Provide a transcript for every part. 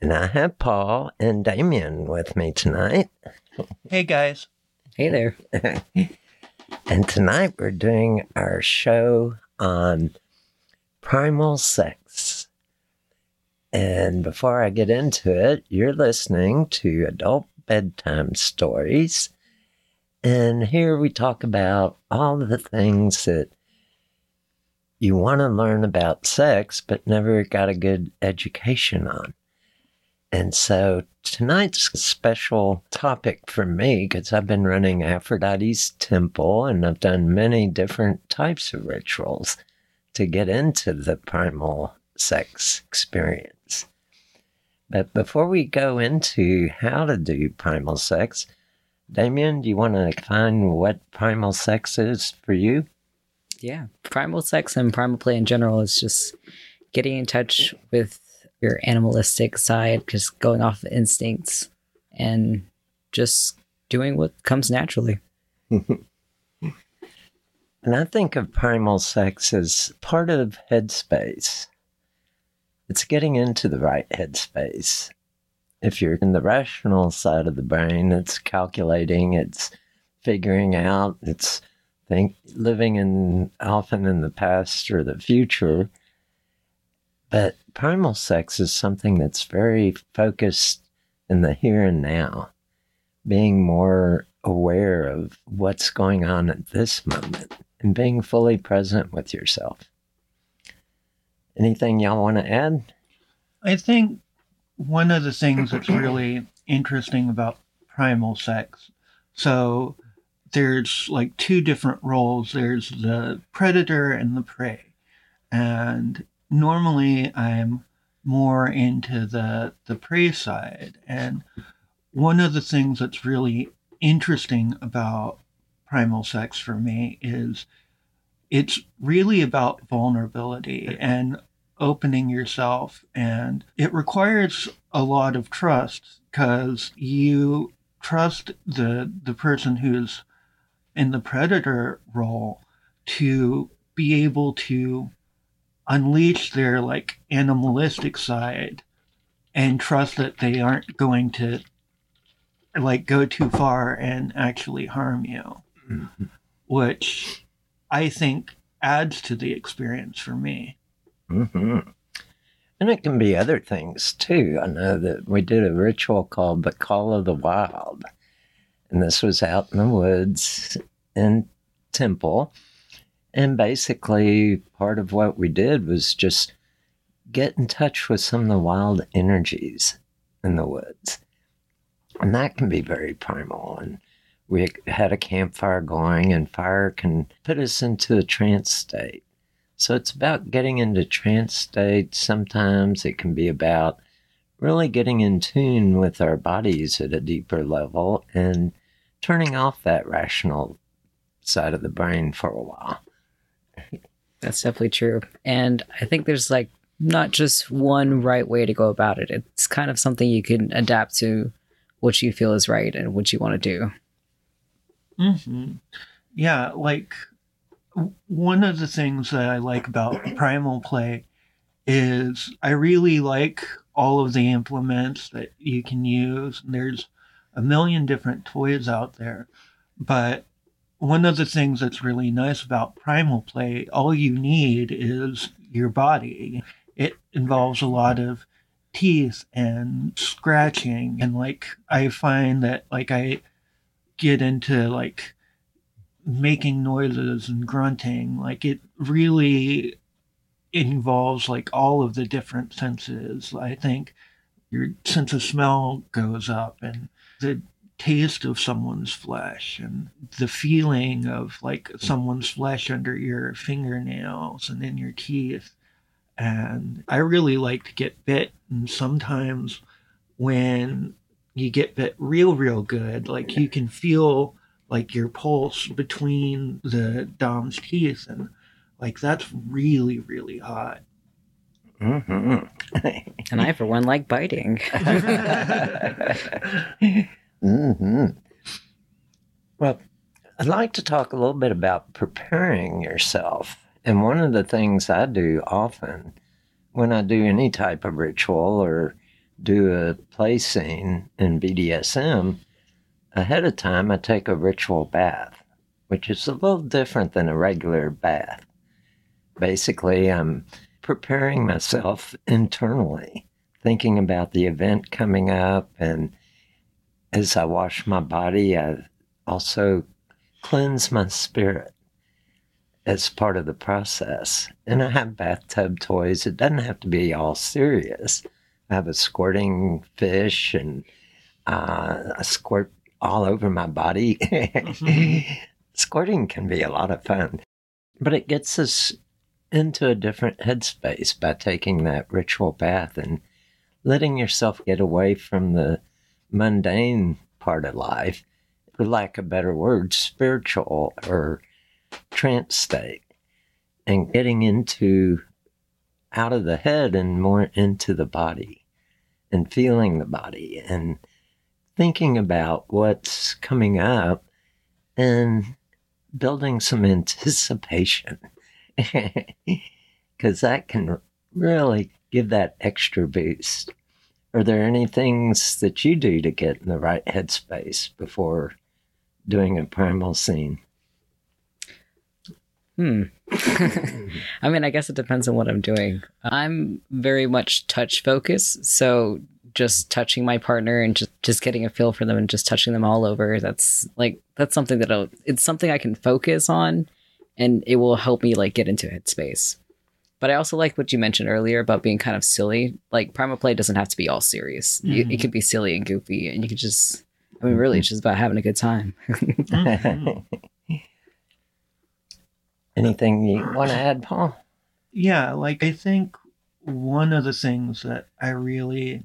and I have Paul and Damien with me tonight. Hey guys. Hey there. and tonight we're doing our show on primal sex. And before I get into it, you're listening to Adult Bedtime Stories. And here we talk about all the things that you want to learn about sex, but never got a good education on. And so tonight's special topic for me because I've been running Aphrodite's Temple and I've done many different types of rituals to get into the primal sex experience. But before we go into how to do primal sex, Damien, do you want to define what primal sex is for you? Yeah, primal sex and primal play in general is just getting in touch with your animalistic side, just going off of instincts and just doing what comes naturally. and I think of primal sex as part of headspace. It's getting into the right headspace. If you're in the rational side of the brain, it's calculating, it's figuring out, it's think living in often in the past or the future. But primal sex is something that's very focused in the here and now, being more aware of what's going on at this moment and being fully present with yourself. Anything y'all want to add? I think one of the things that's really interesting about primal sex. So there's like two different roles there's the predator and the prey. And normally I'm more into the the prey side. And one of the things that's really interesting about primal sex for me is it's really about vulnerability and opening yourself. And it requires a lot of trust because you trust the the person who's in the predator role to be able to unleash their like animalistic side and trust that they aren't going to like go too far and actually harm you. mm-hmm. which I think adds to the experience for me. Mm-hmm. And it can be other things too. I know that we did a ritual called the Call of the Wild. And this was out in the woods in Temple. And basically, part of what we did was just get in touch with some of the wild energies in the woods. And that can be very primal. And we had a campfire going, and fire can put us into a trance state. So it's about getting into trance state. Sometimes it can be about really getting in tune with our bodies at a deeper level and turning off that rational side of the brain for a while. That's definitely true. And I think there's like not just one right way to go about it. It's kind of something you can adapt to what you feel is right and what you want to do. Mm-hmm. Yeah, like one of the things that I like about primal play is I really like all of the implements that you can use. There's a million different toys out there, but one of the things that's really nice about primal play, all you need is your body. It involves a lot of teeth and scratching and like I find that like I get into like making noises and grunting like it really involves like all of the different senses i think your sense of smell goes up and the taste of someone's flesh and the feeling of like someone's flesh under your fingernails and in your teeth. And I really like to get bit. And sometimes when you get bit real, real good, like you can feel like your pulse between the Dom's teeth. And like that's really, really hot. Mm-hmm. and I, for one, like biting. Mm-hmm. Well, I'd like to talk a little bit about preparing yourself. And one of the things I do often when I do any type of ritual or do a play scene in BDSM, ahead of time I take a ritual bath, which is a little different than a regular bath. Basically, I'm preparing myself internally, thinking about the event coming up and as I wash my body, I also cleanse my spirit as part of the process. And I have bathtub toys. It doesn't have to be all serious. I have a squirting fish and uh, I squirt all over my body. mm-hmm. Squirting can be a lot of fun, but it gets us into a different headspace by taking that ritual bath and letting yourself get away from the mundane part of life, for lack of better word, spiritual or trance state, and getting into out of the head and more into the body and feeling the body and thinking about what's coming up and building some anticipation. Because that can really give that extra boost are there any things that you do to get in the right headspace before doing a primal scene? Hmm. I mean, I guess it depends on what I'm doing. I'm very much touch focused, so just touching my partner and just just getting a feel for them and just touching them all over. That's like that's something that I'll, it's something I can focus on, and it will help me like get into headspace. But I also like what you mentioned earlier about being kind of silly. Like Primal Play doesn't have to be all serious. Mm-hmm. You, it mm-hmm. could be silly and goofy, and you could just, I mean, really, it's just about having a good time. mm-hmm. Anything you want to add, Paul? Yeah, like I think one of the things that I really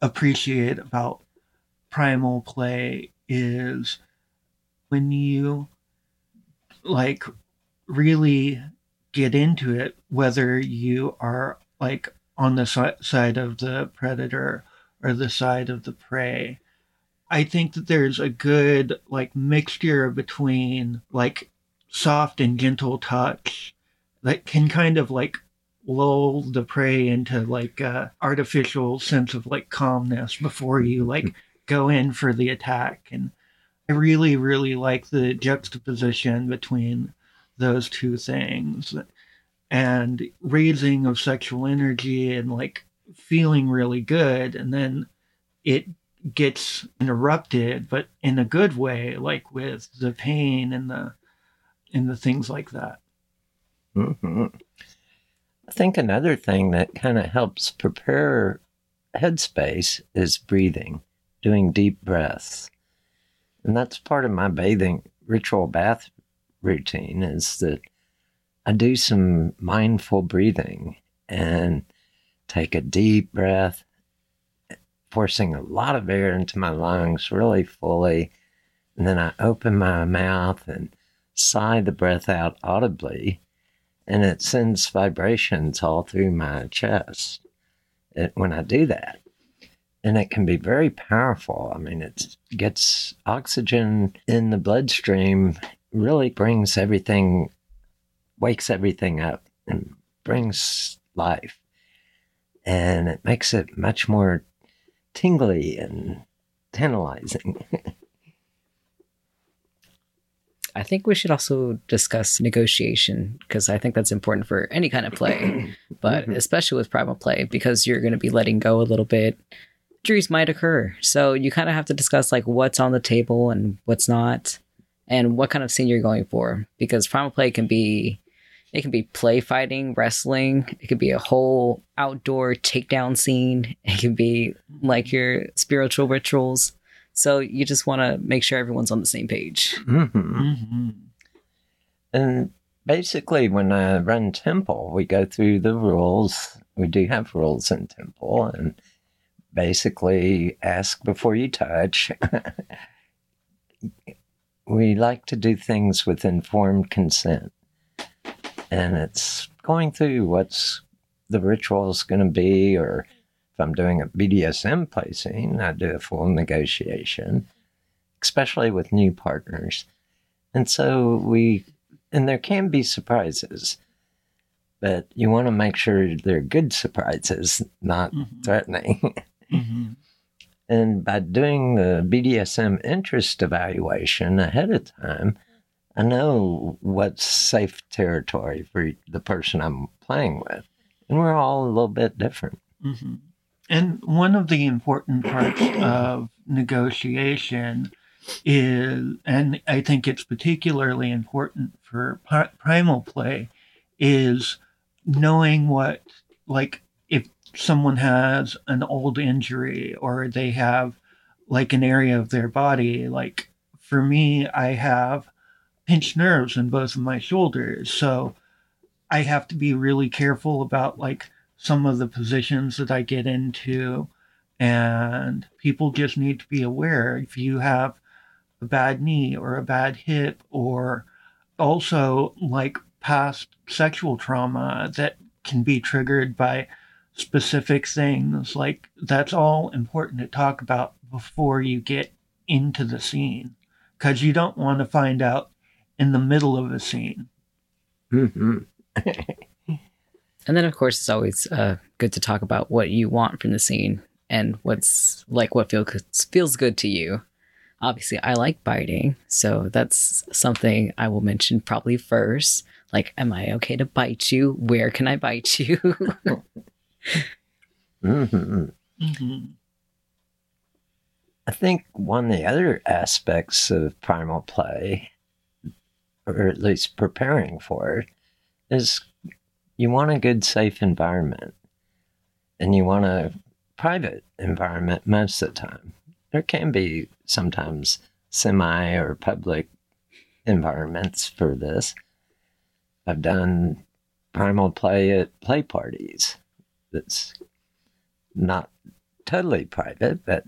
appreciate about Primal Play is when you like really get into it, whether you are like on the si- side of the predator or the side of the prey. I think that there's a good like mixture between like soft and gentle touch that can kind of like lull the prey into like a artificial sense of like calmness before you like go in for the attack and I really, really like the juxtaposition between those two things and raising of sexual energy and like feeling really good. And then it gets interrupted, but in a good way, like with the pain and the and the things like that. hmm I think another thing that kind of helps prepare headspace is breathing, doing deep breaths. And that's part of my bathing ritual bath routine is that I do some mindful breathing and take a deep breath, forcing a lot of air into my lungs really fully. And then I open my mouth and sigh the breath out audibly, and it sends vibrations all through my chest it, when I do that. And it can be very powerful. I mean, it gets oxygen in the bloodstream, really brings everything, wakes everything up, and brings life. And it makes it much more tingly and tantalizing. I think we should also discuss negotiation because I think that's important for any kind of play, but Mhm. especially with primal play because you're going to be letting go a little bit. Injuries might occur, so you kind of have to discuss like what's on the table and what's not, and what kind of scene you're going for. Because primal play can be, it can be play fighting, wrestling. It could be a whole outdoor takedown scene. It can be like your spiritual rituals. So you just want to make sure everyone's on the same page. hmm Mm-hmm. And basically, when I run Temple, we go through the rules. We do have rules in Temple, and basically ask before you touch. we like to do things with informed consent. And it's going through what's the ritual is going to be, or if I'm doing a BDSM placing, I do a full negotiation, especially with new partners. And so we and there can be surprises, but you want to make sure they're good surprises, not Mhm. threatening. Mm-hmm. And by doing the BDSM interest evaluation ahead of time, I know what's safe territory for the person I'm playing with. And we're all a little bit different. hmm And one of the important parts of negotiation is, and I think it's particularly important for primal play, is knowing what, like, someone has an old injury or they have, like, an area of their body, like, for me, I have pinched nerves in both of my shoulders. So I have to be really careful about, like, some of the positions that I get into. And people just need to be aware if you have a bad knee or a bad hip, or also like past sexual trauma that can be triggered by specific things. Like, that's all important to talk about before you get into the scene because you don't want to find out in the middle of a scene. hmm And then, of course, it's always uh, good to talk about what you want from the scene and what's like what feels feels good to you. Obviously, I like biting, so that's something I will mention probably first. Like, am I okay to bite you? Where can I bite you? hmm hmm I think one of the other aspects of primal play, or at least preparing for it, is you want a good, safe environment. And you want a private environment most of the time. There can be sometimes semi or public environments for this. I've done primal play at play parties that's not totally private, but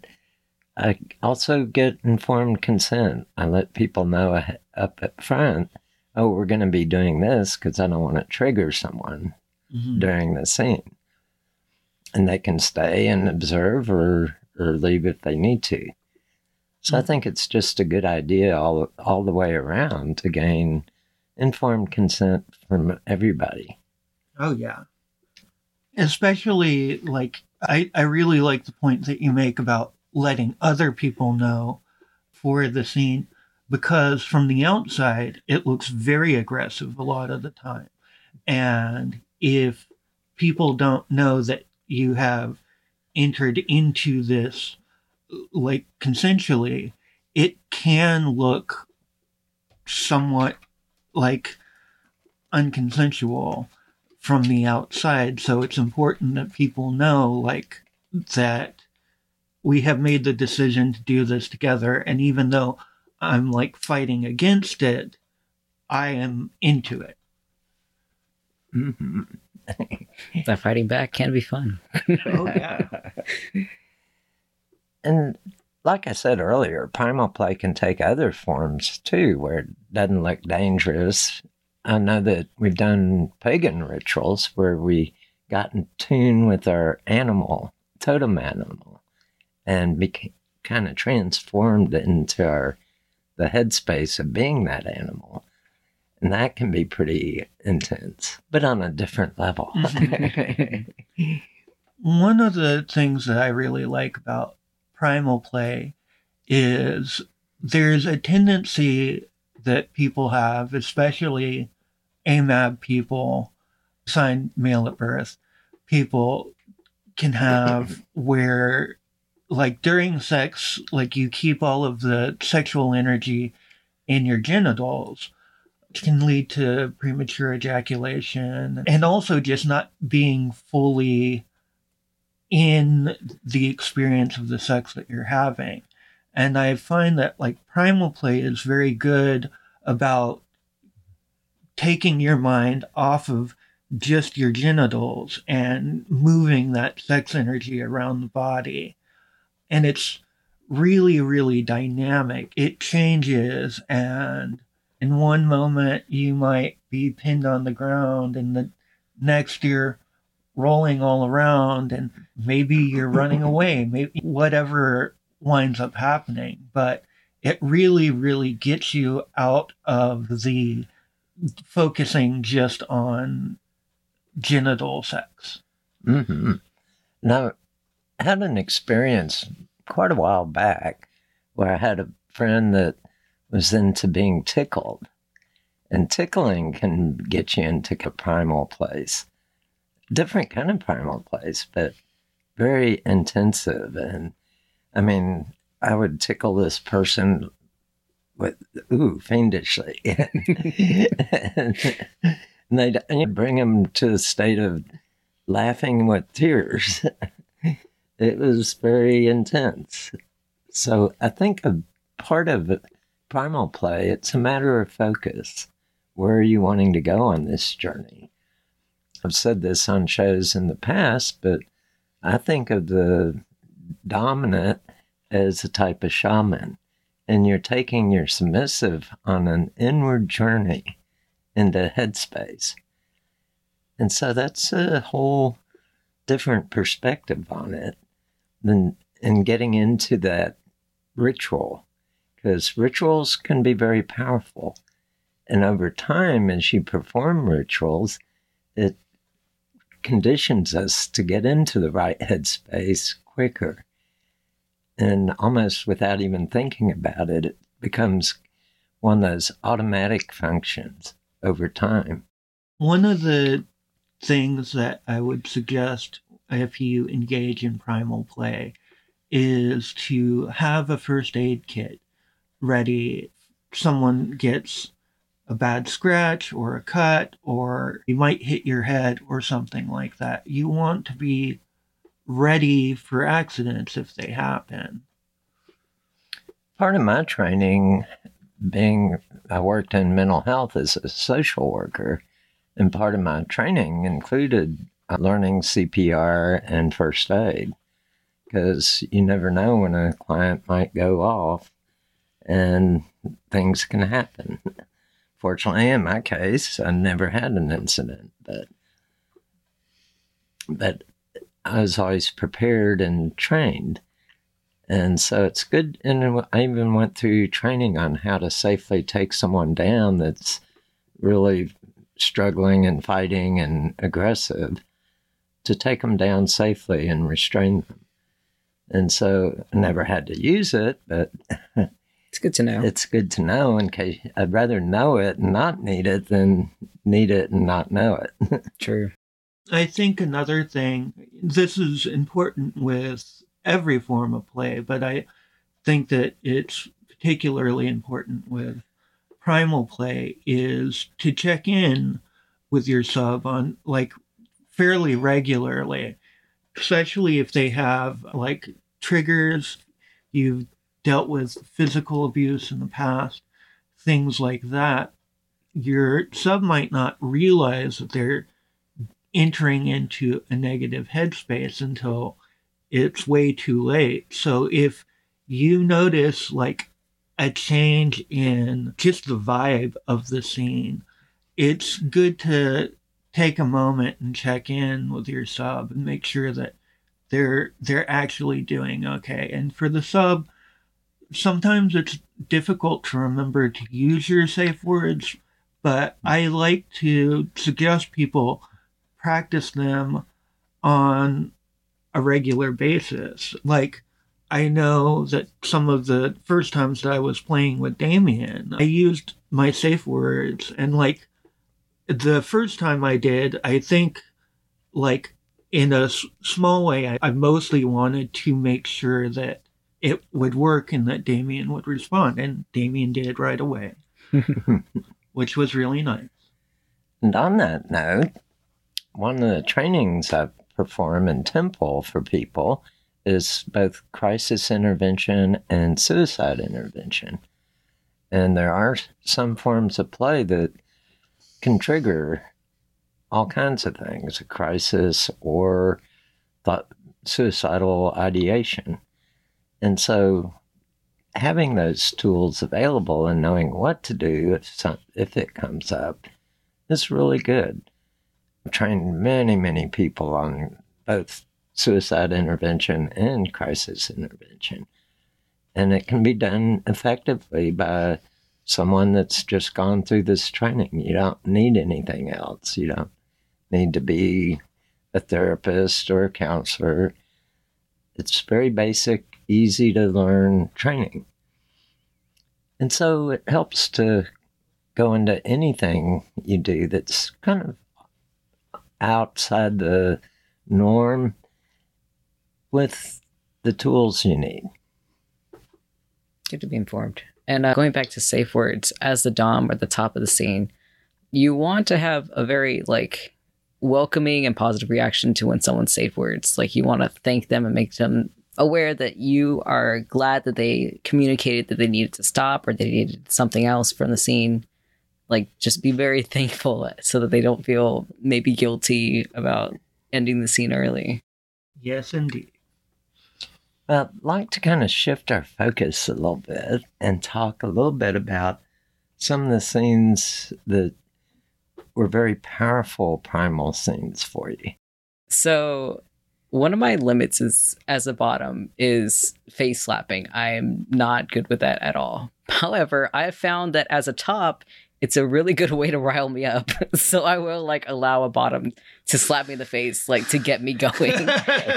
I also get informed consent. I let people know up at front, oh, we're going to be doing this because I don't want to trigger someone hmm during the scene. And they can stay and observe or, or leave if they need to. So I think it's just a good idea all, all the way around to gain informed consent from everybody. Oh yeah. Especially like I, I really like the point that you make about letting other people know for the scene because from the outside it looks very aggressive a lot of the time. And if people don't know that you have entered into this like consensually, it can look somewhat like unconsensual from the outside. So it's important that people know like that we have made the decision to do this together. And even though I'm like fighting against it, I am into it. Mm-hmm. that fighting back can be fun. Oh, yeah. and like I said earlier, primal play can take other forms too, where it doesn't look dangerous. I know that we've done pagan rituals where we got in tune with our animal, totem animal, and became kind of transformed into our the headspace of being that animal. And that can be pretty intense, but on a different level. One of the things that I really like about primal play is there's a tendency that people have, especially AMAB people, assigned male at birth, people can have where like during sex, like you keep all of the sexual energy in your genitals which can lead to premature ejaculation and also just not being fully in the experience of the sex that you're having. And I find that like primal play is very good about taking your mind off of just your genitals and moving that sex energy around the body. And it's really, really dynamic. It changes and in one moment you might be pinned on the ground and the next you're rolling all around and maybe you're running away maybe whatever winds up happening but it really really gets you out of the focusing just on genital sex hmm Now, I had an experience quite a while back where I had a friend that was into being tickled. And tickling can get you into a primal place. Different kind of primal place, but very intensive. And I mean, I would tickle this person with, ooh, fiendishly. and, they'd and bring them to a state of laughing with tears. it was very intense. So I think a part of primal play, it's a matter of focus. Where are you wanting to go on this journey? I've said this on shows in the past, but I think of the dominant as a type of shaman, and you're taking your submissive on an inward journey into headspace. And so that's a whole different perspective on it than in getting into that ritual because rituals can be very powerful. And over time, as you perform rituals, it conditions us to get into the right headspace quicker. And almost without even thinking about it, it becomes one of those automatic functions over time. One of the things that I would suggest if you engage in primal play is to have a first aid kit ready. Someone gets a bad scratch or a cut, or you might hit your head or something like that. You want to be ready for accidents if they happen. Part of my training, being I worked in mental health as a social worker, and part of my training included uh, learning CPR and first aid because you never know when a client might go off and things can happen. Fortunately, in my case, I never had an incident, but but I was always prepared and trained. And so it's good. And I even went through training on how to safely take someone down that's really struggling and fighting and aggressive to take them down safely and restrain them. And so I never had to use it, but It's good to know. it's good to know in case I'd rather know it and not need it than need it and not know it. True. I think another thing, this is important with every form of play, but I think that it's particularly important with primal play is to check in with your sub on like fairly regularly, especially if they have like triggers, you've dealt with physical abuse in the past, things like that. Your sub might not realize that they're entering into a negative headspace until it's way too late. So if you notice like a change in just the vibe of the scene, it's good to take a moment and check in with your sub and make sure that they're they're actually doing okay. And for the sub, sometimes it's difficult to remember to use your safe words, but I like to suggest people practice them on a regular basis. Like, I know that some of the first times that I was playing with Damien, I used my safe words, and like the first time I did, I think like in a s- small way, I, I mostly wanted to make sure that it would work and that Damien would respond, and Damien did right away, which was really nice. And on that note, one of the trainings I perform in Temple for people is both crisis intervention and suicide intervention. And there are some forms of play that can trigger all kinds of things a crisis or thought, suicidal ideation. And so having those tools available and knowing what to do if, some, if it comes up is really good. Trained many, many people on both suicide intervention and crisis intervention. And it can be done effectively by someone that's just gone through this training. You don't need anything else. You don't need to be a therapist or a counselor. It's very basic, easy to learn training. And so it helps to go into anything you do that's kind of outside the norm with the tools you need. Good to be informed. And uh, going back to safe words, as the Dom at the top of the scene, you want to have a very like welcoming and positive reaction to when someone safe words. Like you want to thank them and make them aware that you are glad that they communicated that they needed to stop or they needed something else from the scene. Like just be very thankful so that they don't feel maybe guilty about ending the scene early. Yes, indeed. Well, I'd like to kind of shift our focus a little bit and talk a little bit about some of the scenes that were very powerful primal scenes for you. So one of my limits is as a bottom is face slapping. I am not good with that at all. However, I have found that as a top, it's a really good way to rile me up. so I will like allow a bottom to slap me in the face, like to get me going.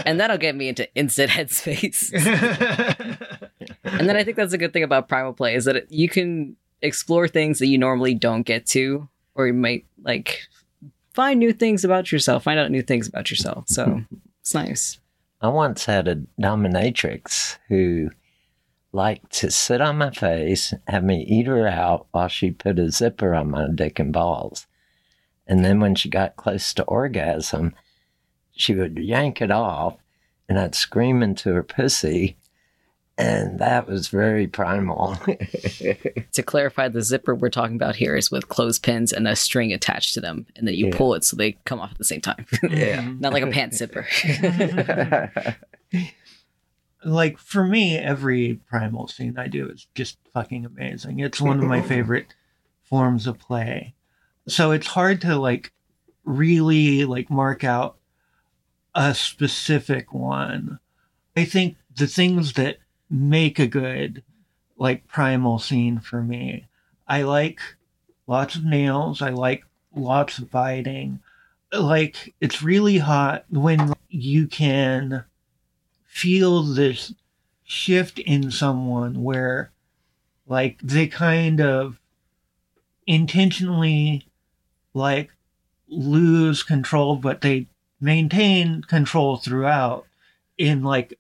and that'll get me into instant headspace. and then I think that's a good thing about primal play is that it, you can explore things that you normally don't get to, or you might like find new things about yourself, find out new things about yourself. So it's nice. I once had a dominatrix who liked to sit on my face, have me eat her out while she put a zipper on my dick and balls. And then when she got close to orgasm, she would yank it off and I'd scream into her pussy. And that was very primal. To clarify, the zipper we're talking about here is with clothespins and a string attached to them, and then you Yeah. pull it so they come off at the same time. Yeah. Not like a pant zipper. like for me, every primal scene I do is just fucking amazing. It's one of my favorite forms of play. So it's hard to like really like mark out a specific one. I think the things that make a good like primal scene for me, I like lots of nails, I like lots of biting. Like it's really hot when you can feel this shift in someone where like they kind of intentionally like lose control, but they maintain control throughout in like,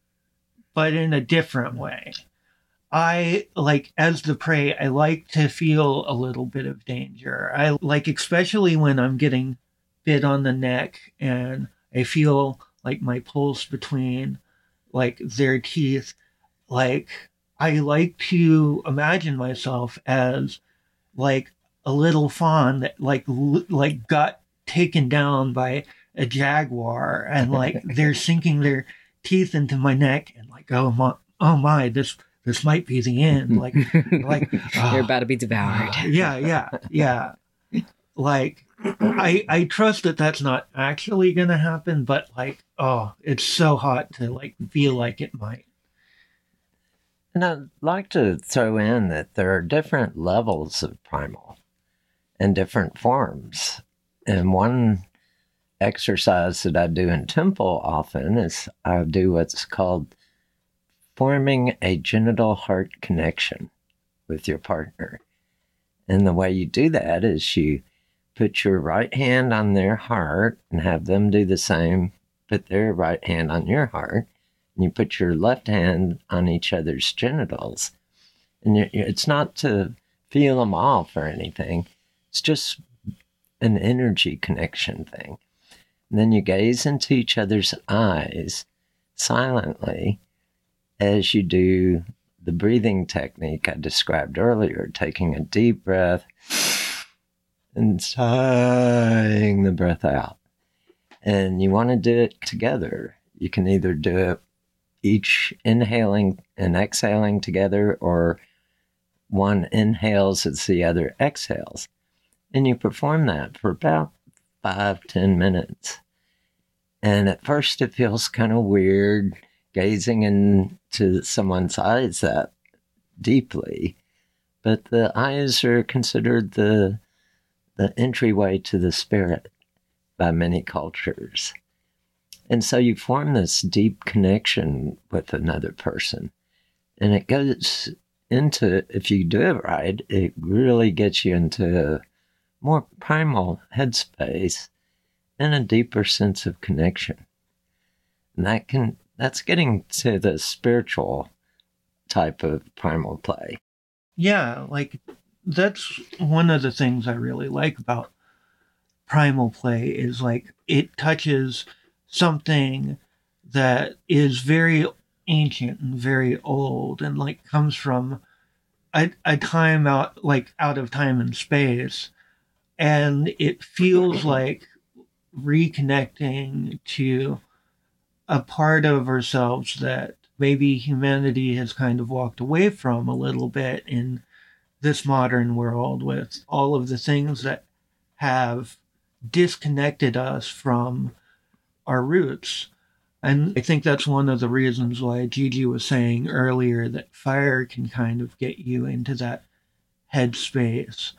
but in a different way. I like as the prey, I like to feel a little bit of danger. I like, especially when I'm getting bit on the neck and I feel like my pulse between like their teeth. Like, I like to imagine myself as like a little fawn that like l- like got taken down by a jaguar and like they're sinking their teeth into my neck and like oh my oh my this this might be the end like like You're oh, ah, about to be devoured. yeah yeah yeah like i i trust that that's not actually gonna happen but like oh it's so hot to like feel like it might And I'd like to throw in that there are different levels of primal and different forms. And one exercise that I do in temple often is I do what's called forming a genital heart connection with your partner. And the way you do that is you put your right hand on their heart and have them do the same, put their right hand on your heart and you put your left hand on each other's genitals. And it's not to feel them off or anything, it's just an energy connection thing. And then you gaze into each other's eyes silently as you do the breathing technique I described earlier, taking a deep breath and sighing the breath out. And you want to do it together. You can either do it each inhaling and exhaling together, or one inhales as the other exhales. And you perform that for about five, ten minutes. And at first, it feels kind of weird gazing into someone's eyes that deeply. But the eyes are considered the, the entryway to the spirit by many cultures. And so you form this deep connection with another person. And it goes into, if you do it right, it really gets you into a more primal headspace and a deeper sense of connection. And that can, that's getting to the spiritual type of primal play. yeah like that's one of the things i really like about primal play is like it touches something that is very ancient and very old and like comes from a, a time out like out of time and space. And it feels like reconnecting to a part of ourselves that maybe humanity has kind of walked away from a little bit in this modern world with all of the things that have disconnected us from our roots. And I think that's one of the reasons why Gigi was saying earlier that fire can kind of get you into that headspace.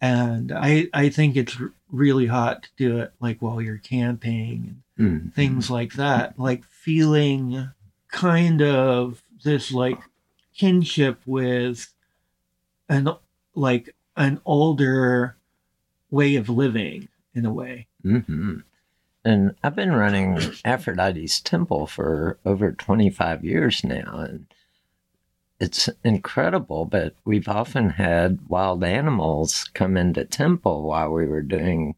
And I, I think it's really hot to do it like while you're camping and mm-hmm. things like that. Like feeling kind of this like kinship with an like an older way of living in a way. hmm And I've been running Aphrodite's Temple for over 25 years now. And it's incredible, but we've often had wild animals come into temple while we were doing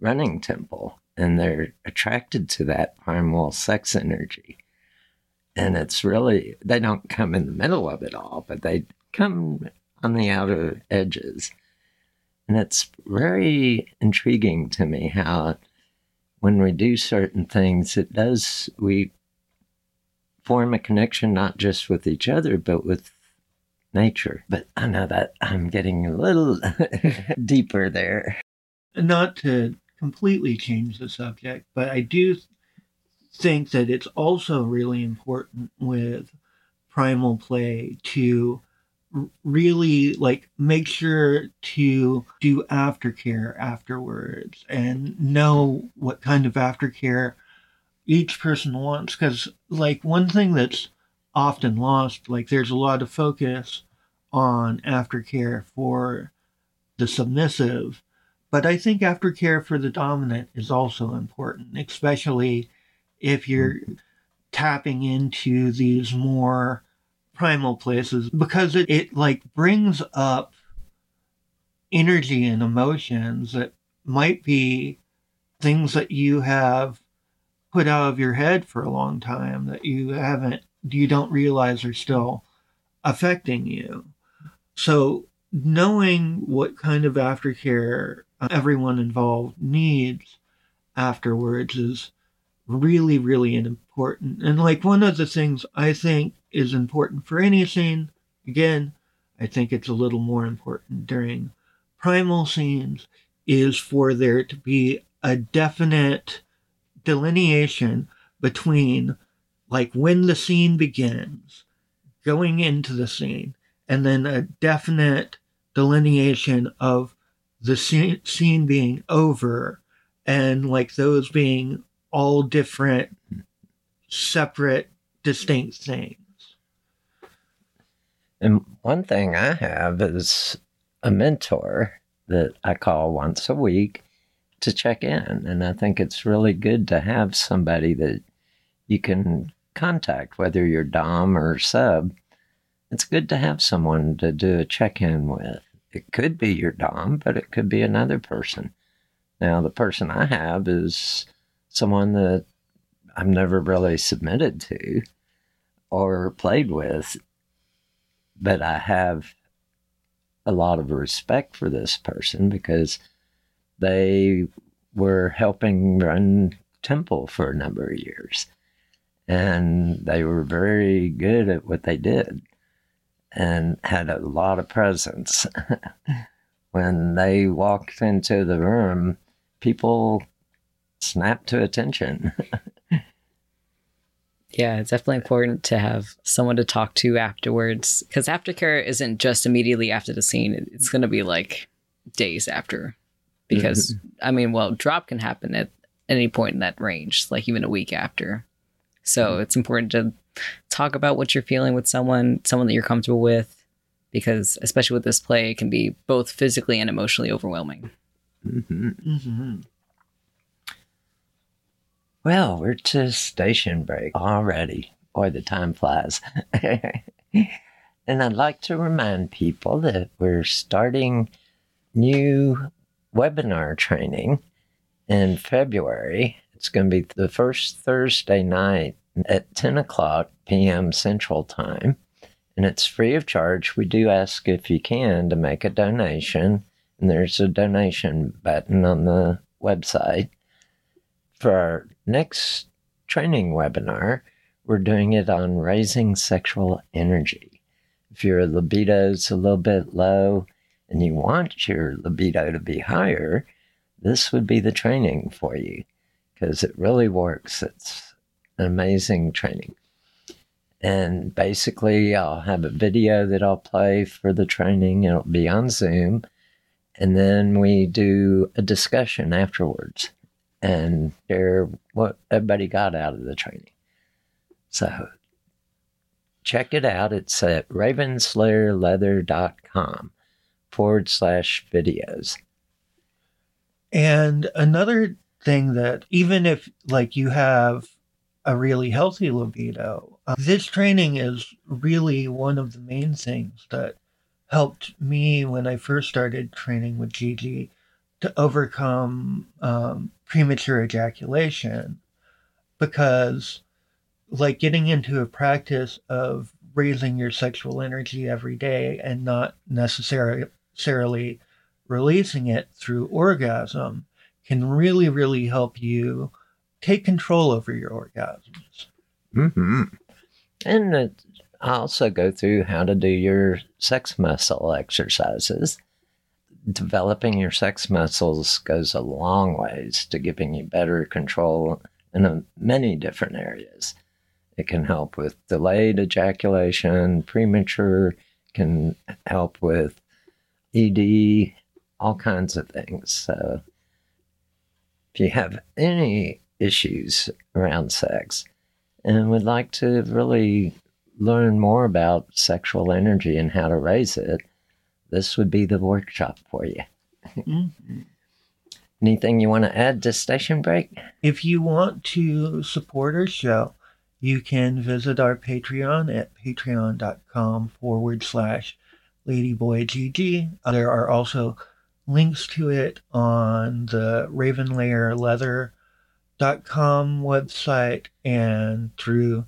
running temple. And they're attracted to that primal sex energy. And it's really, they don't come in the middle of it all, but they come on the outer edges. And it's very intriguing to me how when we do certain things, it does, we form a connection not just with each other, but with nature. But I know that I'm getting a little deeper there. not to completely change the subject, but I do think that it's also really important with primal play to really like make sure to do aftercare afterwards and know what kind of aftercare each person wants. Because like one thing that's often lost like there's a lot of focus on aftercare for the submissive, but I think aftercare for the dominant is also important, especially if you're tapping into these more primal places because it, it like brings up energy and emotions that might be things that you have put out of your head for a long time that you haven't you don't realize are still affecting you. So knowing what kind of aftercare uh, everyone involved needs afterwards is really really important. And like one of the things i think is important for any scene again i think it's a little more important during primal scenes is for there to be a definite delineation between like when the scene begins, going into the scene, and then a definite delineation of the scene, scene being over and like those being all different, separate, distinct things. And one thing I have is a mentor that I call once a week to check in. And I think it's really good to have somebody that you can contact, whether you're Dom or sub. It's good to have someone to do a check in with. It could be your Dom, but it could be another person. Now, the person I have is someone that I've never really submitted to or played with, but I have a lot of respect for this person because they were helping run temple for a number of years. And they were very good at what they did and had a lot of presence. When they walked into the room people snapped to attention yeah it's definitely important to have someone to talk to afterwards because aftercare isn't just immediately after the scene it's going to be like days after because mm-hmm. I mean, well, drop can happen at any point in that range, like even a week after. So mm-hmm. it's important to talk about what you're feeling with someone, someone that you're comfortable with, because especially with this play, it can be both physically and emotionally overwhelming. Mm-hmm. Well, we're to station break already. Boy, the time flies. and I'd like to remind people that we're starting new webinar training in February. It's going to be the first Thursday night at 10 o'clock p.m. Central Time, and it's free of charge. We do ask if you can to make a donation, and there's a donation button on the website. For our next training webinar, we're doing it on raising sexual energy. If your libido is a little bit low, and you want your libido to be higher, this would be the training for you because it really works. It's an amazing training. And basically, I'll have a video that I'll play for the training. It'll be on Zoom. And then we do a discussion afterwards and share what everybody got out of the training. So check it out. It's at ravenslayerleather.com forward slash videos. And another thing that even if like you have a really healthy libido, uh, this training is really one of the main things that helped me when I first started training with Gigi to overcome um, premature ejaculation because like getting into a practice of raising your sexual energy every day and not necessarily necessarily releasing it through orgasm can really, really help you take control over your orgasms. Mm-hmm. And uh, I also go through how to do your sex muscle exercises. Developing your sex muscles goes a long ways to giving you better control in many different areas. It can help with delayed ejaculation, premature, can help with ED, all kinds of things. So if you have any issues around sex and would like to really learn more about sexual energy and how to raise it, this would be the workshop for you. Mhm. Anything you want to add to Station Break? If you want to support our show, you can visit our Patreon at patreon.com forward slash ladyboygg. There are also links to it on the ravenlayerleather.com website and through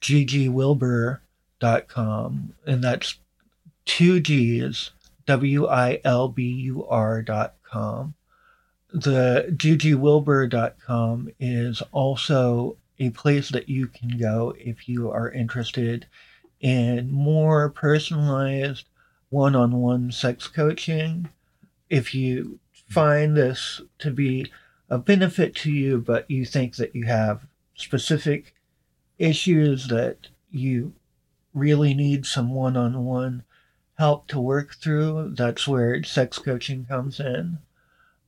ggwilbur.com. And that's two G's, W I L B U R dot com. The ggwilbur.com is also a place that you can go if you are interested in more personalized one-on-one sex coaching. If you find this to be a benefit to you but you think that you have specific issues that you really need some one-on-one help to work through that's where sex coaching comes in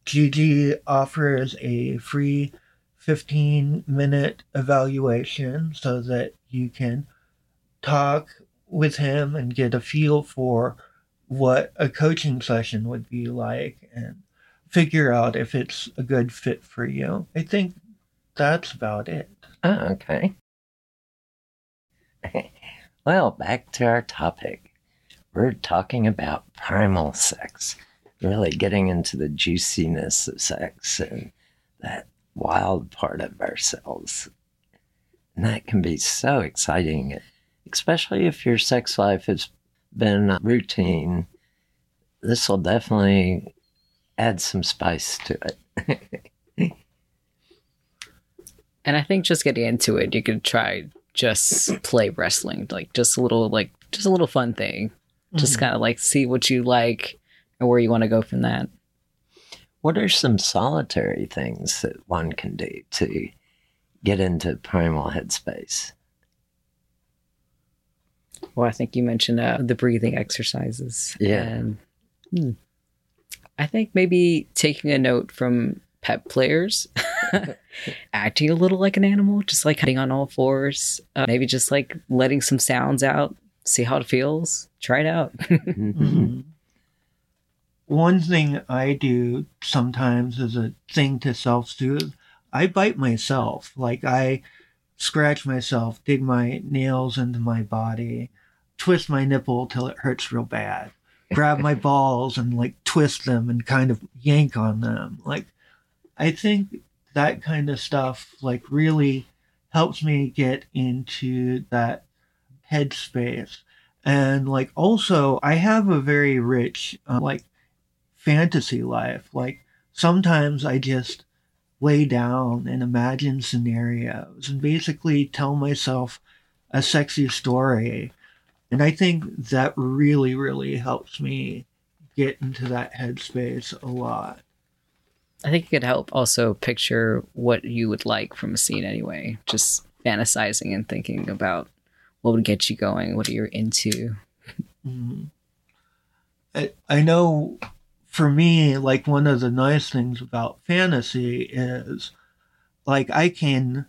Gigi offers a free 15 minute evaluation so that you can talk with him and get a feel for what a coaching session would be like and figure out if it's a good fit for you. I think that's about it. Oh, okay. well, back to our topic. We're talking about primal sex, really getting into the juiciness of sex and that wild part of ourselves. And that can be so exciting, especially if your sex life has been routine. This will definitely add some spice to it. And I think just getting into it, you could try just play wrestling, like just a little, like just a little fun thing. Just Mhm. kind of like see what you like and where you want to go from that. What are some solitary things that one can do to get into primal headspace? Well, I think you mentioned uh, the breathing exercises. Yeah. And hmm, I think maybe taking a note from pet players, acting a little like an animal, just like heading on all fours, uh, maybe just like letting some sounds out, see how it feels, try it out. Mhm. Mhm. One thing I do sometimes is a thing to self soothe. I bite myself. Like I scratch myself, dig my nails into my body, twist my nipple till it hurts real bad, grab my balls and like twist them and kind of yank on them. Like I think that kind of stuff like really helps me get into that headspace. And like also i have a very rich uh, like fantasy life. Like sometimes i just lay down and imagine scenarios and basically tell myself a sexy story. And i think that really really helps me get into that headspace a lot. I think it could help also picture what you would like from a scene anyway. Just fantasizing and thinking about what would get you going, what are you into. Mhm. I, I know for me, like one of the nice things about fantasy is like I can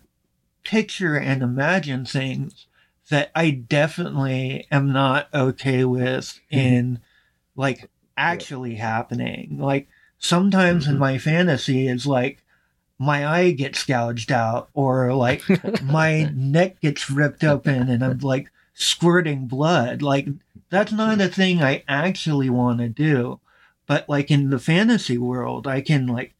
picture and imagine things that I definitely am not okay with in like actually happening. Like sometimes in my fantasy, it's like my eye gets gouged out or like my neck gets ripped open and I'm like squirting blood. Like that's not a thing I actually want to do. But like in the fantasy world, I can like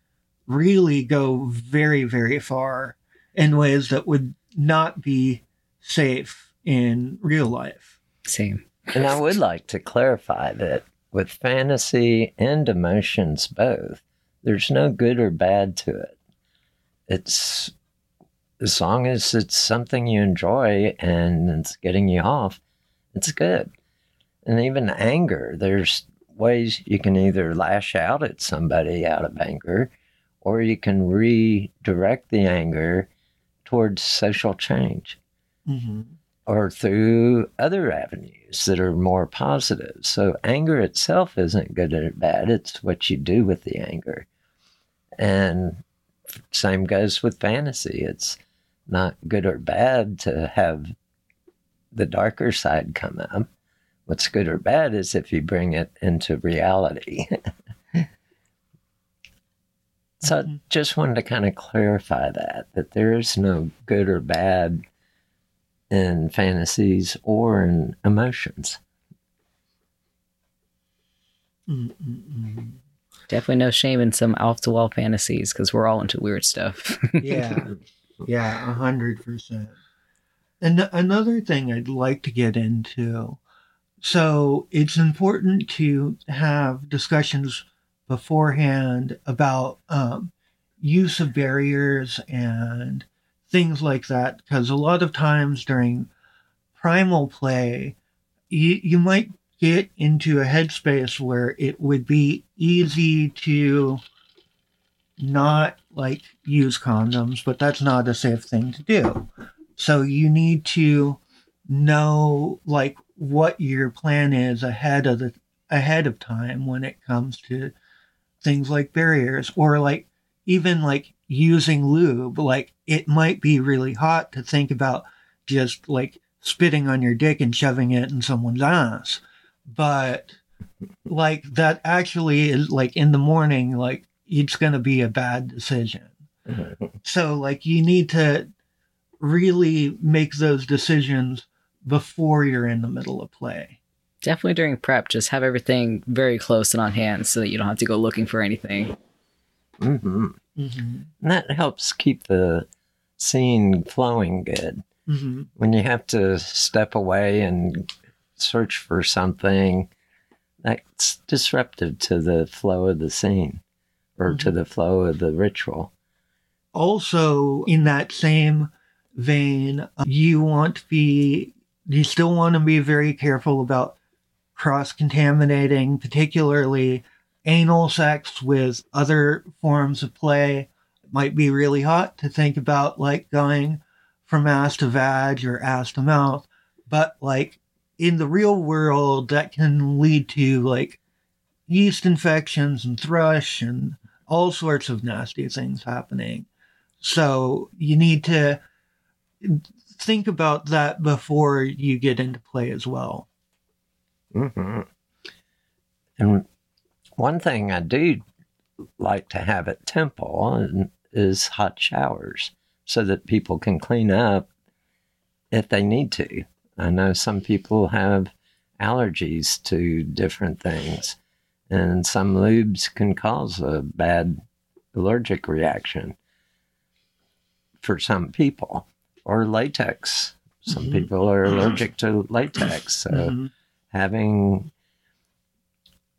really go very, very far in ways that would not be safe in real life. Same. And I would like to clarify that with fantasy and emotions both, there's no good or bad to it. It's as long as it's something you enjoy and it's getting you off, it's good. And even anger, there's ways you can either lash out at somebody out of anger or you can redirect the anger towards social change Mm-hmm. or through other avenues that are more positive. So anger itself isn't good or bad, it's what you do with the anger. And same goes with fantasy. It's not good or bad to have the darker side come up. What's good or bad is if you bring it into reality. so I Mhm. just wanted to kind of clarify that that there is no good or bad in fantasies or in emotions. Mm-mm-mm. Definitely no shame in some off the wall fantasies because we're all into weird stuff. Yeah, yeah, a hundred percent. And another thing I'd like to get into. So it's important to have discussions beforehand about um, use of barriers and things like that, because a lot of times during primal play, you, you might get into a headspace where it would be easy to not like use condoms, but that's not a safe thing to do. So you need to know like what your plan is ahead of the ahead of time when it comes to things like barriers or like even like using lube like it might be really hot to think about just like spitting on your dick and shoving it in someone's ass but like that actually is like in the morning like it's going to be a bad decision so like you need to really make those decisions before you're in the middle of play Definitely during prep, just have everything very close and on hand so that you don't have to go looking for anything. hmm mm-hmm. And that helps keep the scene flowing good. Mm-hmm. When you have to step away and search for something, that's disruptive to the flow of the scene or to the flow of the ritual. also in that same vein uh, you want to be you still want to be very careful about cross contaminating particularly anal sex with other forms of play it might be really hot to think about like going from ass to vag or ass to mouth but like in the real world that can lead to like yeast infections and thrush and all sorts of nasty things happening so you need to think about that before you get into play as well. hmm And one thing I do like to have at Temple is hot showers so that people can clean up if they need to. I know some people have allergies to different things, and some lubes can cause a bad allergic reaction for some people, or latex. Some Mhm. people are allergic to latex, so Mhm. having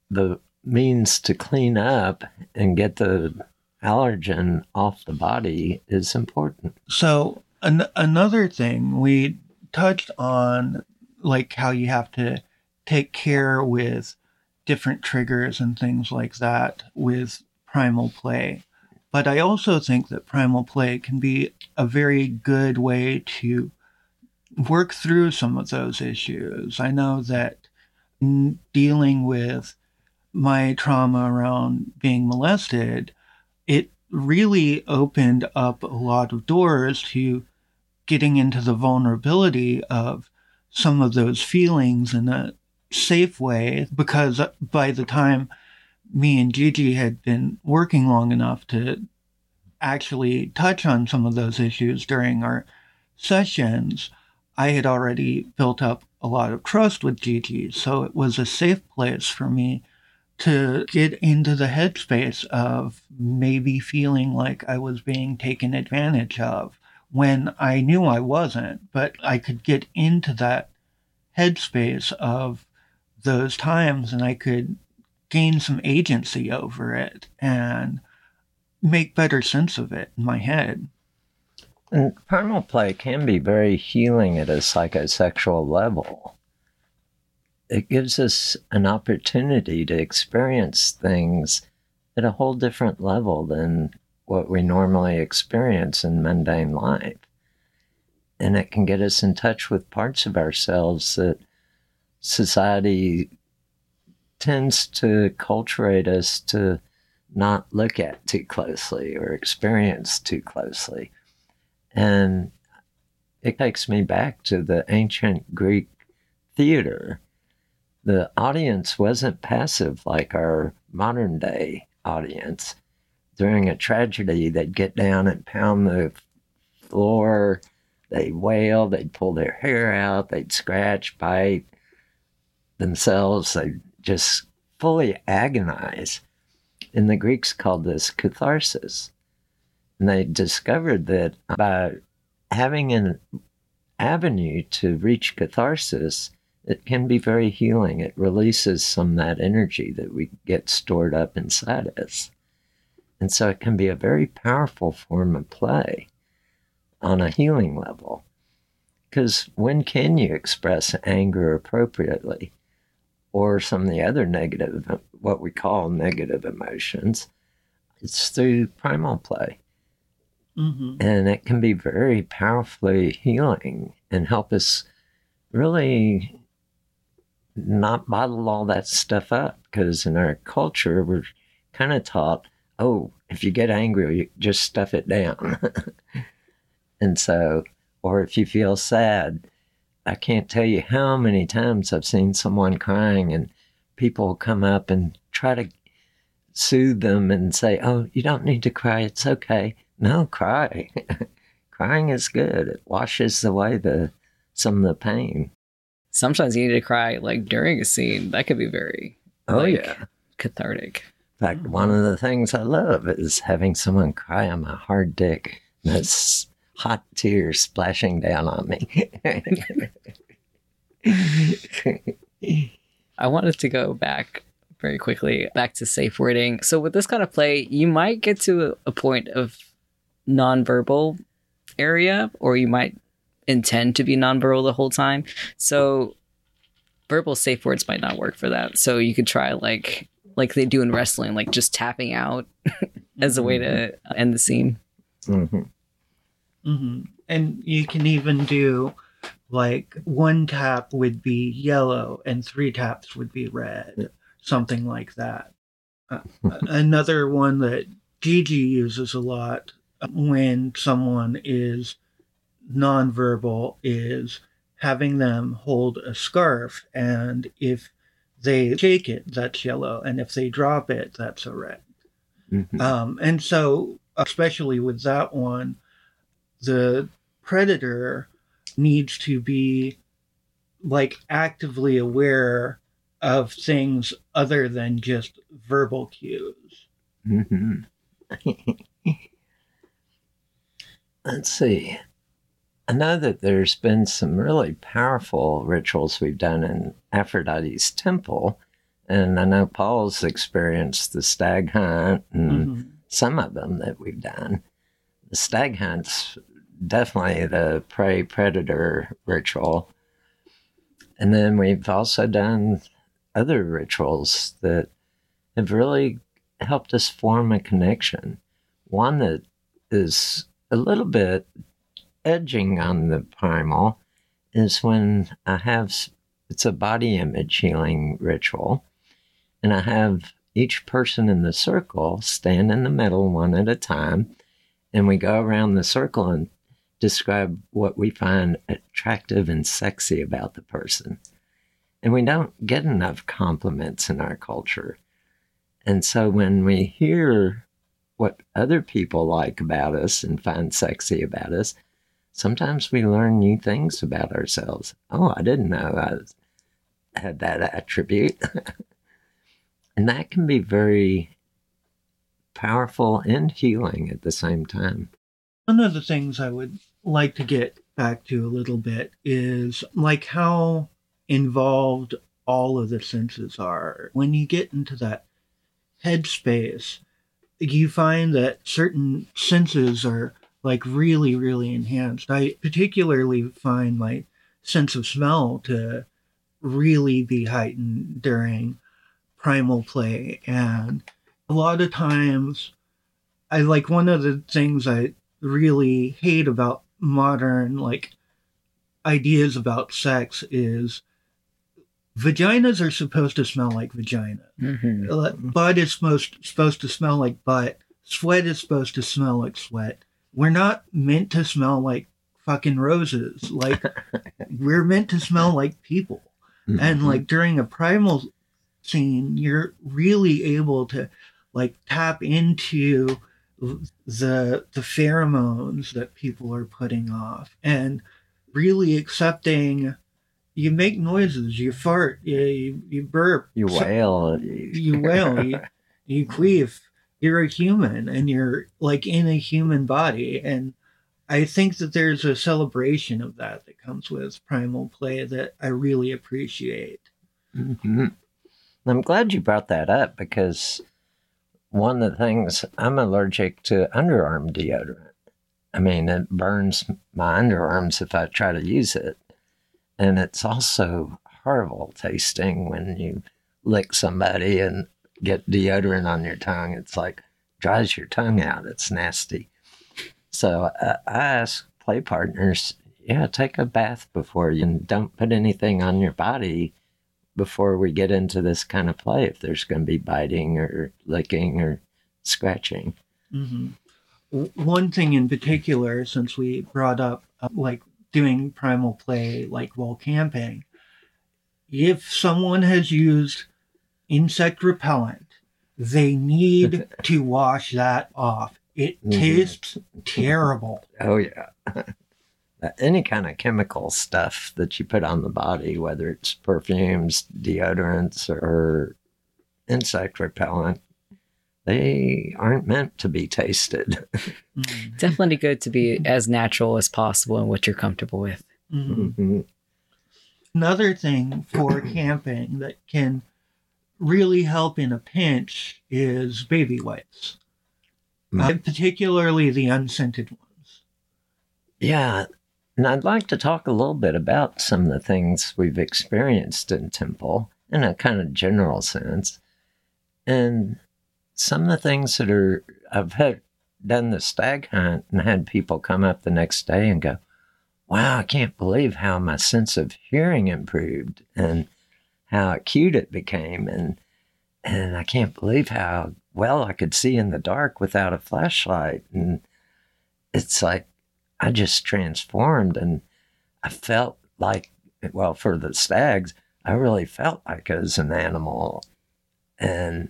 the means to clean up and get the allergen off the body is important. So an- another thing we touched on, like how you have to take care with different triggers and things like that with primal play. But I also think that primal play can be a very good way to work through some of those issues. I know that dealing with my trauma around being molested, it really opened up a lot of doors to getting into the vulnerability of some of those feelings in a safe way because by the time me and Gigi had been working long enough to actually touch on some of those issues during our sessions, I had already built up a lot of trust with Gigi. So it was a safe place for me to get into the headspace of maybe feeling like I was being taken advantage of when I knew I wasn't, but I could get into that headspace of those times and I could gain some agency over it and make better sense of it in my head. And primal play can be very healing at a psychosexual level. It gives us an opportunity to experience things at a whole different level than what we normally experience in mundane life. And it can get us in touch with parts of ourselves that society tends to culturate us to not look at too closely or experience too closely. And it takes me back to the ancient Greek theater. The audience wasn't passive like our modern day audience. During a tragedy, they'd get down and pound the floor, they'd wail, they'd pull their hair out, they'd scratch, bite themselves, they'd just fully agonize. And the Greeks called this catharsis. And they discovered that by having an avenue to reach catharsis, it can be very healing. It releases some of that energy that we get stored up inside us. And so it can be a very powerful form of play on a healing level. Because when can you express anger appropriately? Or some of the other negative, what we call negative emotions, it's through primal play. Mm-hmm. And it can be very powerfully healing and help us really not bottle all that stuff up. Because in our culture, we're kind of taught, oh, if you get angry, you just stuff it down. and so, or if you feel sad, I can't tell you how many times I've seen someone crying and people come up and try to soothe them and say, oh, you don't need to cry. It's okay. No, cry. Crying is good. It washes away the some of the pain. Sometimes you need to cry like during a scene. That could be very Oh Like- yeah. cathartic. In fact, mm-hmm. one of the things I love is having someone cry on my hard dick. That's hot tears splashing down on me. I wanted to go back very quickly back to safe wording. So with this kind of play, you might get to a point of nonverbal area, or you might intend to be nonverbal the whole time. So verbal safe words might not work for that. So you could try like like they do in wrestling, like just tapping out as a way to end the scene. Mhm. hmm And you can even do like one tap would be yellow and three taps would be red, something like that. Uh, another one that Gigi uses a lot when someone is nonverbal is having them hold a scarf, and if they shake it, that's yellow, and if they drop it, that's a red. Mhm. Um, and so, especially with that one, the predator needs to be like actively aware of things other than just verbal cues. Mhm. Let's see. I know that there's been some really powerful rituals we've done in Aphrodite's temple. And I know Paul's experienced the stag hunt and Mhm. some of them that we've done. The stag hunt's definitely the prey predator ritual. And then we've also done other rituals that have really helped us form a connection. One that is a little bit edging on the primal is when I have it's a body image healing ritual, and I have each person in the circle stand in the middle one at a time, and we go around the circle and describe what we find attractive and sexy about the person. And we don't get enough compliments in our culture. And so when we hear what other people like about us and find sexy about us, sometimes we learn new things about ourselves. Oh, I didn't know I had that attribute. and that can be very powerful and healing at the same time. One of the things I would like to get back to a little bit is like how involved all of the senses are. When you get into that headspace, you find that certain senses are like really, really enhanced. I particularly find my sense of smell to really be heightened during primal play. And a lot of times, I like one of the things I really hate about modern like ideas about sex is vaginas are supposed to smell like vagina. Mm-hmm. Uh, Butt is supposed supposed to smell like butt. Sweat is supposed to smell like sweat. We're not meant to smell like fucking roses. Like we're meant to smell like people. Mm-hmm. And like during a primal scene, you're really able to like tap into the the pheromones that people are putting off and really accepting you make noises, you fart, you you, you burp, you wail. you wail, you, you queef. You're a human and you're like in a human body. And I think that there's a celebration of that that comes with primal play that I really appreciate. Mhm. I'm glad you brought that up because one of the things I'm allergic to underarm deodorant. I mean, it burns my underarms if I try to use it. And it's also horrible tasting when you lick somebody and get deodorant on your tongue. It's like dries your tongue out. It's nasty. So I, I ask play partners, yeah, take a bath before you and don't put anything on your body before we get into this kind of play if there's going to be biting or licking or scratching. hmm One thing in particular, since we brought up uh, like doing primal play, like while camping, if someone has used insect repellent, they need to wash that off. It Mhm. tastes terrible. Oh, yeah. Any kind of chemical stuff that you put on the body, whether it's perfumes, deodorants, or insect repellent, they aren't meant to be tasted. Mhm. Definitely good to be as natural as possible and what you're comfortable with. Mhm. Mhm. Another thing for camping that can really help in a pinch is baby wipes, uh, particularly the unscented ones. Yeah. And I'd like to talk a little bit about some of the things we've experienced in Temple in a kind of general sense. And some of the things that are, I've had done the stag hunt and had people come up the next day and go, wow, I can't believe how my sense of hearing improved and how acute it became. And, and I can't believe how well I could see in the dark without a flashlight. And it's like, I just transformed and I felt like, well, for the stags, I really felt like I was an animal. And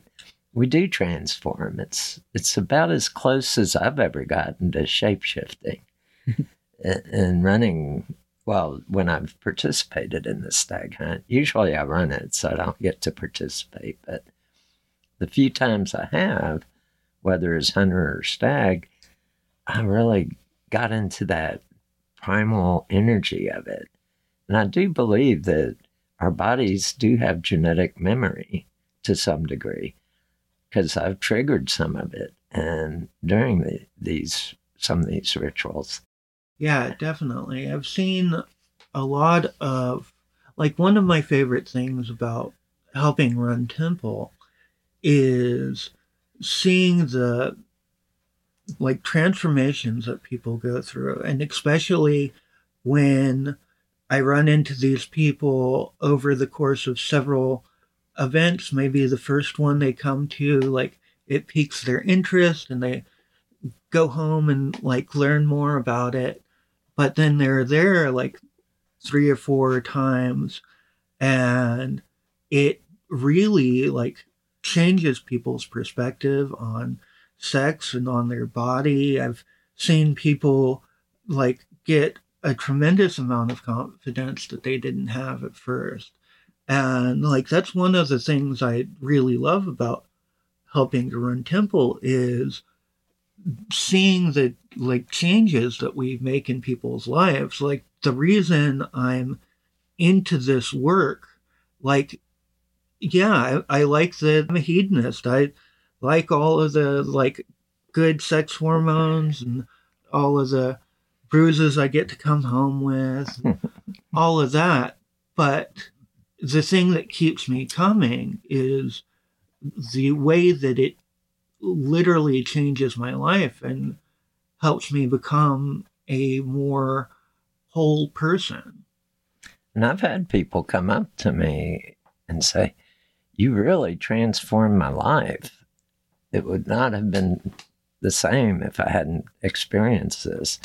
we do transform. It's it's about as close as I've ever gotten to shapeshifting and, and running. Well, when I've participated in the stag hunt, usually I run it, so I don't get to participate. But the few times I have, whether it's hunter or stag, I really got into that primal energy of it. And I do believe that our bodies do have genetic memory to some degree because I've triggered some of it and during the, these some of these rituals. Yeah, definitely. I've seen a lot of like one of my favorite things about helping run temple is seeing the like transformations that people go through and especially when I run into these people over the course of several events, maybe the first one they come to like it piques their interest and they go home and like learn more about it but then they're there like three or four times and it really like changes people's perspective on sex and on their body. I've seen people like get a tremendous amount of confidence that they didn't have at first. And like that's one of the things i really love about helping to run temple is seeing the like changes that we make in people's lives like the reason i'm into this work like yeah i, I like the i'm a hedonist. I like all of the like good sex hormones and all of the bruises i get to come home with all of that. But the thing that keeps me coming is the way that it literally changes my life and helps me become a more whole person. And I've had people come up to me and say, You really transformed my life. It would not have been the same if I hadn't experienced this.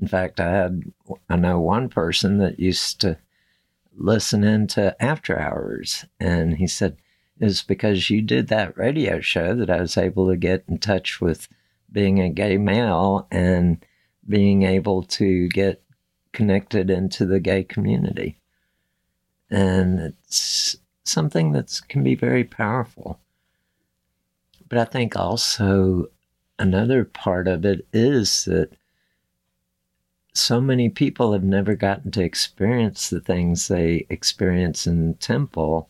In fact, I had, I know one person that used to listen into after hours, and he said, it's because you did that radio show that I was able to get in touch with being a gay male and being able to get connected into the gay community. And it's something that can be very powerful. But I think also another part of it is that so many people have never gotten to experience the things they experience in temple.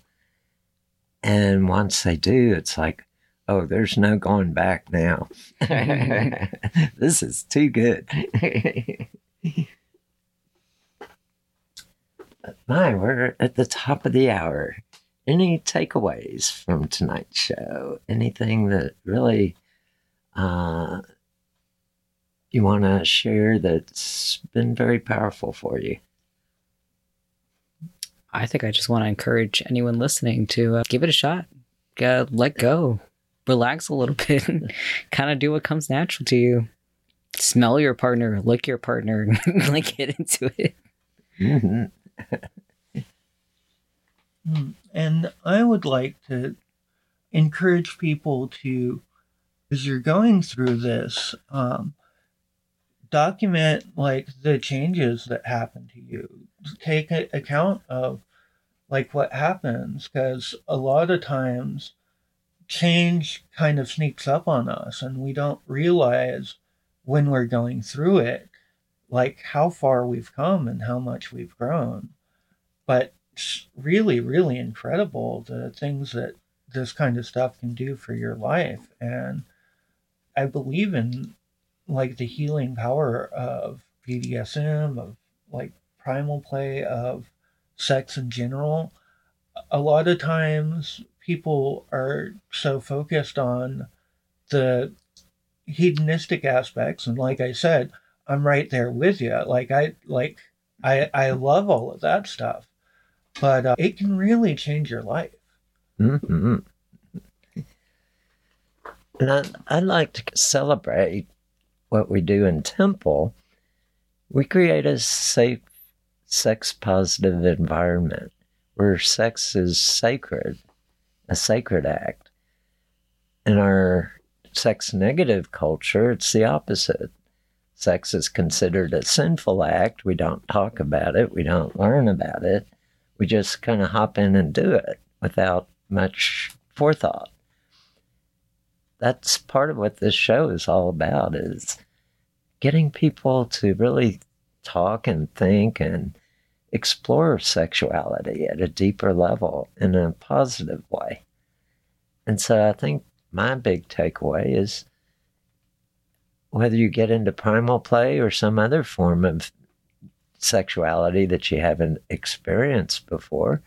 And once they do, it's like, oh, there's no going back now. this is too good. My, we're at the top of the hour. Any takeaways from tonight's show? Anything that really uh, you want to share that's been very powerful for you? I think I just want to encourage anyone listening to uh, give it a shot. Uh, let go, relax a little bit, kind of do what comes natural to you. Smell your partner, look your partner, like get into it. Mm-hmm. Hmm. and I would like to encourage people to, as you're going through this, um, document like the changes that happen to you. Take account of like what happens because a lot of times change kind of sneaks up on us and we don't realize when we're going through it like how far we've come and how much we've grown. But it's really really incredible the things that this kind of stuff can do for your life and i believe in like the healing power of bdsm of like primal play of sex in general, a lot of times people are so focused on the hedonistic aspects and like I said, I'm right there with you. Like I like I I love all of that stuff. But uh, it can really change your life. Mm-hmm. And I, I'd like to celebrate what we do in temple. We create a safe sex positive environment where sex is sacred, a sacred act. In our sex negative culture, it's the opposite. Sex is considered a sinful act. We don't talk about it, we don't learn about it. We just kind of hop in and do it without much forethought. That's part of what this show is all about is getting people to really talk and think and explore sexuality at a deeper level in a positive way. And so I think my big takeaway is whether you get into primal play or some other form of sexuality that you haven't experienced before,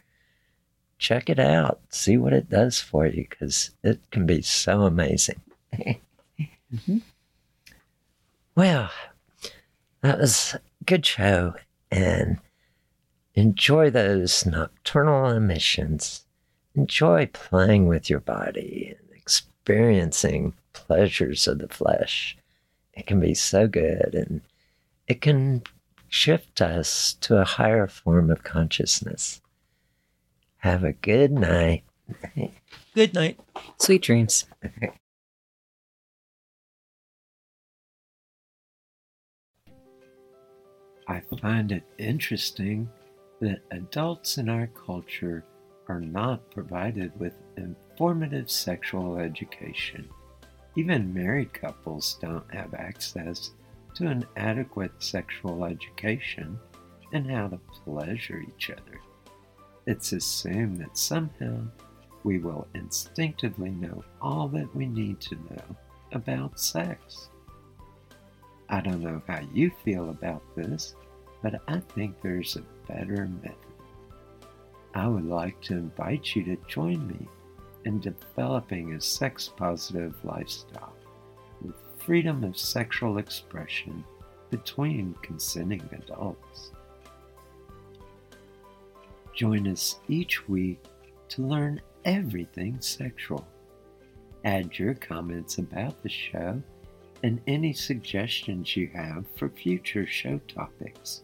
check it out, see what it does for you, because it can be so amazing. mm-hmm. Well, that was a good show. And enjoy those nocturnal emissions. Enjoy playing with your body and experiencing pleasures of the flesh. It can be so good and it can shift us to a higher form of consciousness. Have a good night. Good night. Sweet dreams. I find it interesting that adults in our culture are not provided with informative sexual education. Even married couples don't have access to an adequate sexual education and how to pleasure each other. It's assumed that somehow we will instinctively know all that we need to know about sex. I don't know how you feel about this, but I think there's a better method. I would like to invite you to join me in developing a sex positive lifestyle with freedom of sexual expression between consenting adults. Join us each week to learn everything sexual. Add your comments about the show and any suggestions you have for future show topics.